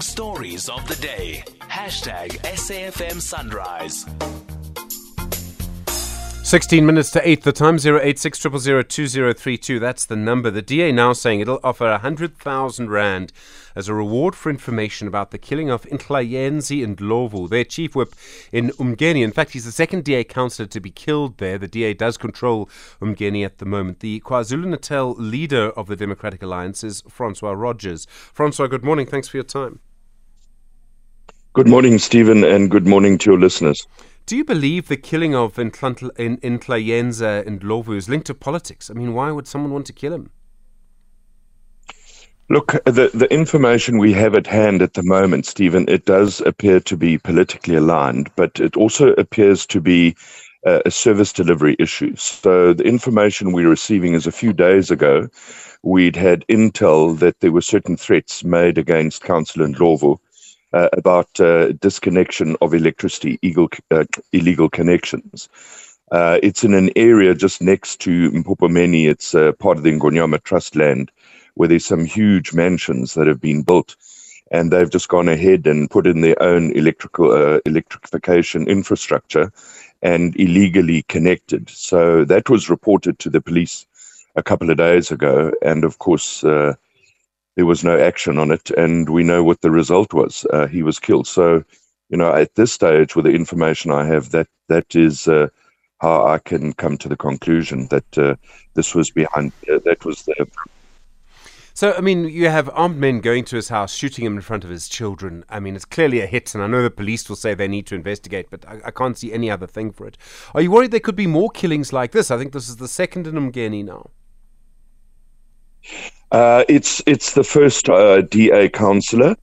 Stories of the day. Hashtag SAFM Sunrise. 16 minutes to 8, the time 086 2032. That's the number. The DA now saying it'll offer 100,000 Rand as a reward for information about the killing of Nhlalayenza Ndlovu, their chief whip in Umngeni. In fact, he's the second DA councillor to be killed there. The DA does control Umngeni at the moment. The KwaZulu Natal leader of the Democratic Alliance is Francois Rodgers. Francois, good morning. Thanks for your time. Good morning, Stephen, and good morning to your listeners. Do you believe the killing of Inhlayenza and Lovu is linked to politics? I mean, why would someone want to kill him? Look, the, the information we have at hand at the moment, Stephen, it does appear to be politically aligned, but it also appears to be uh, a service delivery issue. So the information we're receiving is a few days ago, we'd had intel that there were certain threats made against Councillor Ndlovu uh, about uh, disconnection of electricity, illegal, uh, illegal connections. Uh, it's in an area just next to Mpophomeni. It's uh, part of the Ngonyama Trust land, where there's some huge mansions that have been built, and they've just gone ahead and put in their own electrical uh, electrification infrastructure, and illegally connected. So that was reported to the police a couple of days ago, and of course there was no action on it, and we know what the result was. Uh, he was killed. So, you know, at this stage, with the information I have, that that is uh, how I can come to the conclusion that uh, this was behind. Uh, that was the. So, I mean, you have armed men going to his house, shooting him in front of his children. I mean, it's clearly a hit, and I know the police will say they need to investigate, but I, I can't see any other thing for it. Are you worried there could be more killings like this? I think this is the second in Umngeni now. Uh, it's it's the first uh, DA councillor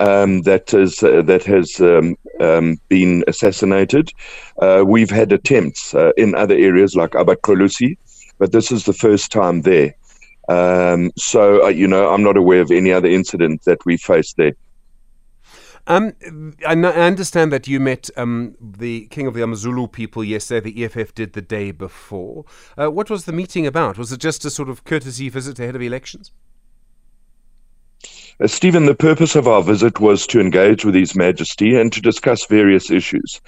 um, that is uh, that has um, um, been assassinated. Uh, we've had attempts uh, in other areas like AbaQulusi, but this is the first time there. Um, so you know, I'm not aware of any other incident that we faced there. Um, I, understand that you met um, the King of the Amazulu people yesterday. The EFF did the day before. Uh, what was the meeting about? Was it just a sort of courtesy visit ahead of elections? Uh, Stephen, the purpose of our visit was to engage with His Majesty and to discuss various issues.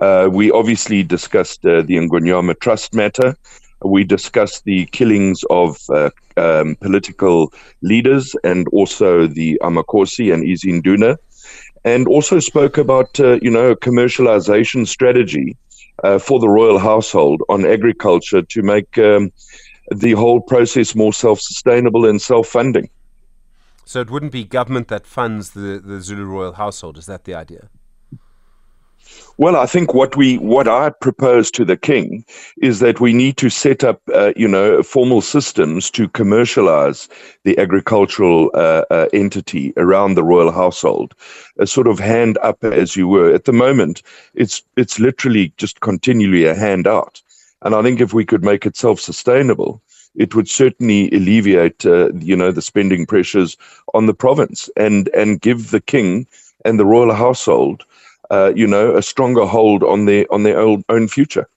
Uh, we obviously discussed uh, the Ngonyama Trust matter. We discussed the killings of uh, um, political leaders and also the Amakhosi and Izinduna and also spoke about uh, you know commercialization strategy uh, for the royal household on agriculture to make um, the whole process more self-sustainable and self-funding. So it wouldn't be government that funds the, the Zulu royal household. Is that the idea? Well, I think what we what I propose to the king is that we need to set up, uh, you know, formal systems to commercialize the agricultural uh, uh, entity around the royal household, a sort of hand up, as you were. At the moment, it's it's literally just continually a hand out, and I think if we could make it self-sustainable, it would certainly alleviate, uh, you know, the spending pressures on the province and and give the king and the royal household uh, you know, a stronger hold on their on their own, own future.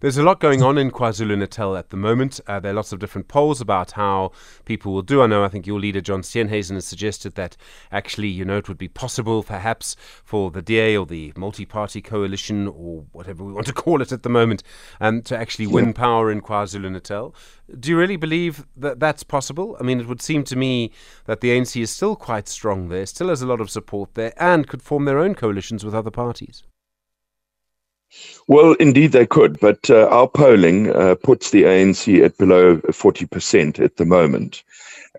There's a lot going on in KwaZulu Natal at the moment. Uh, there are lots of different polls about how people will do. I know, I think your leader, John Steenhuisen, has suggested that actually, you know, it would be possible perhaps for the DA or the multi party coalition or whatever we want to call it at the moment um, to actually win power in KwaZulu Natal. Do you really believe that that's possible? I mean, it would seem to me that the ANC is still quite strong there, still has a lot of support there, and could form their own coalitions with other parties. Well, indeed they could, but uh, our polling uh, puts the ANC at below 40% at the moment.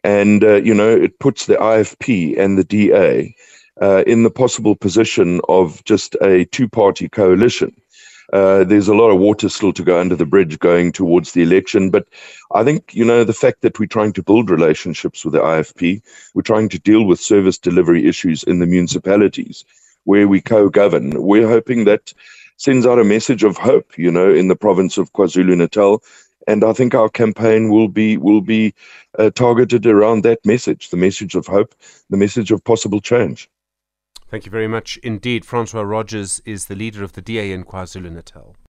And, uh, you know, it puts the IFP and the DA uh, in the possible position of just a two party coalition. Uh, there's a lot of water still to go under the bridge going towards the election. But I think, you know, the fact that we're trying to build relationships with the IFP, we're trying to deal with service delivery issues in the municipalities where we co govern, we're hoping that sends out a message of hope, you know, in the province of KwaZulu Natal. And I think our campaign will be will be uh, targeted around that message, the message of hope, the message of possible change. Thank you very much indeed. Francois Rodgers is the leader of the DA in KwaZulu Natal.